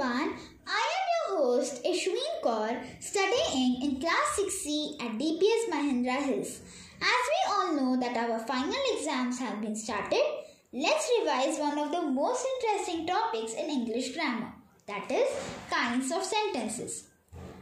everyone. I am your host Ishveen Kaur, studying in class 6C at DPS Mahendra Hills. As we all know that our final exams have been started, let's revise one of the most interesting topics in English grammar, that is kinds of sentences.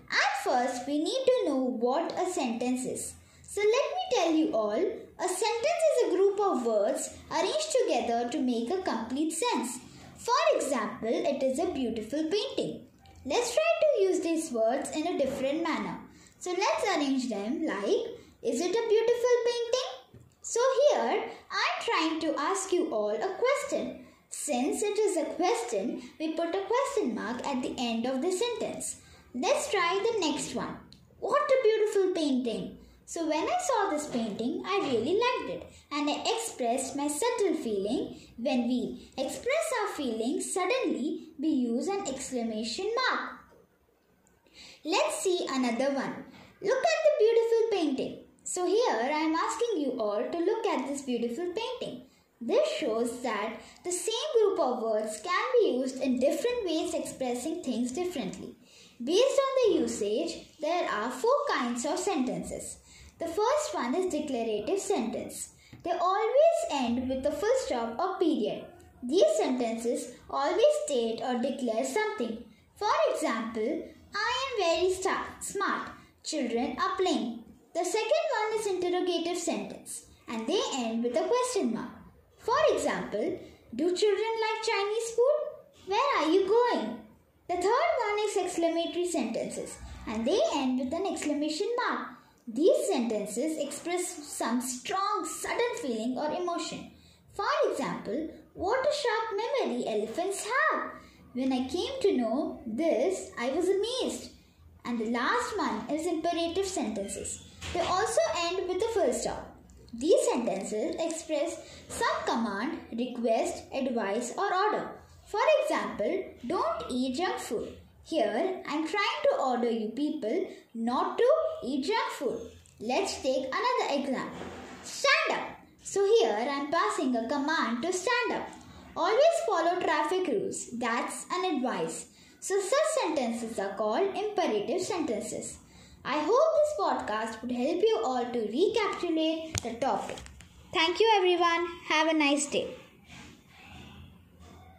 At first, we need to know what a sentence is. So let me tell you all, a sentence is a group of words arranged together to make a complete sense. For example, it is a beautiful painting. Let's try to use these words in a different manner. So let's arrange them like, is it a beautiful painting? So here, I'm trying to ask you all a question. Since it is a question, we put a question mark at the end of the sentence. Let's try the next one. What a beautiful painting! So when I saw this painting, I really liked it and I expressed my subtle feeling. When we express our feelings, suddenly we use an exclamation mark. Let's see another one. Look at the beautiful painting. So here I am asking you all to look at this beautiful painting. This shows that the same group of words can be used in different ways expressing things differently. Based on the usage, there are four kinds of sentences. The first one is declarative sentence. They always end with a full stop or period. These sentences always state or declare something. For example, I am very smart. Children are playing. The second one is interrogative sentence and they end with a question mark. For example, do children like Chinese food? Where are you going? The third one is exclamatory sentences and they end with an exclamation mark. These sentences express some strong, sudden feeling or emotion. For example, what a sharp memory elephants have. When I came to know this, I was amazed. And the last one is imperative sentences. They also end with a full stop. These sentences express some command, request, advice, or order. For example, don't eat junk food. Here, I'm trying to order you people not to eat junk food. Let's take another example. Stand up. So here, I'm passing a command to stand up. Always follow traffic rules. That's an advice. So such sentences are called imperative sentences. I hope this podcast would help you all to recapitulate the topic. Thank you everyone. Have a nice day.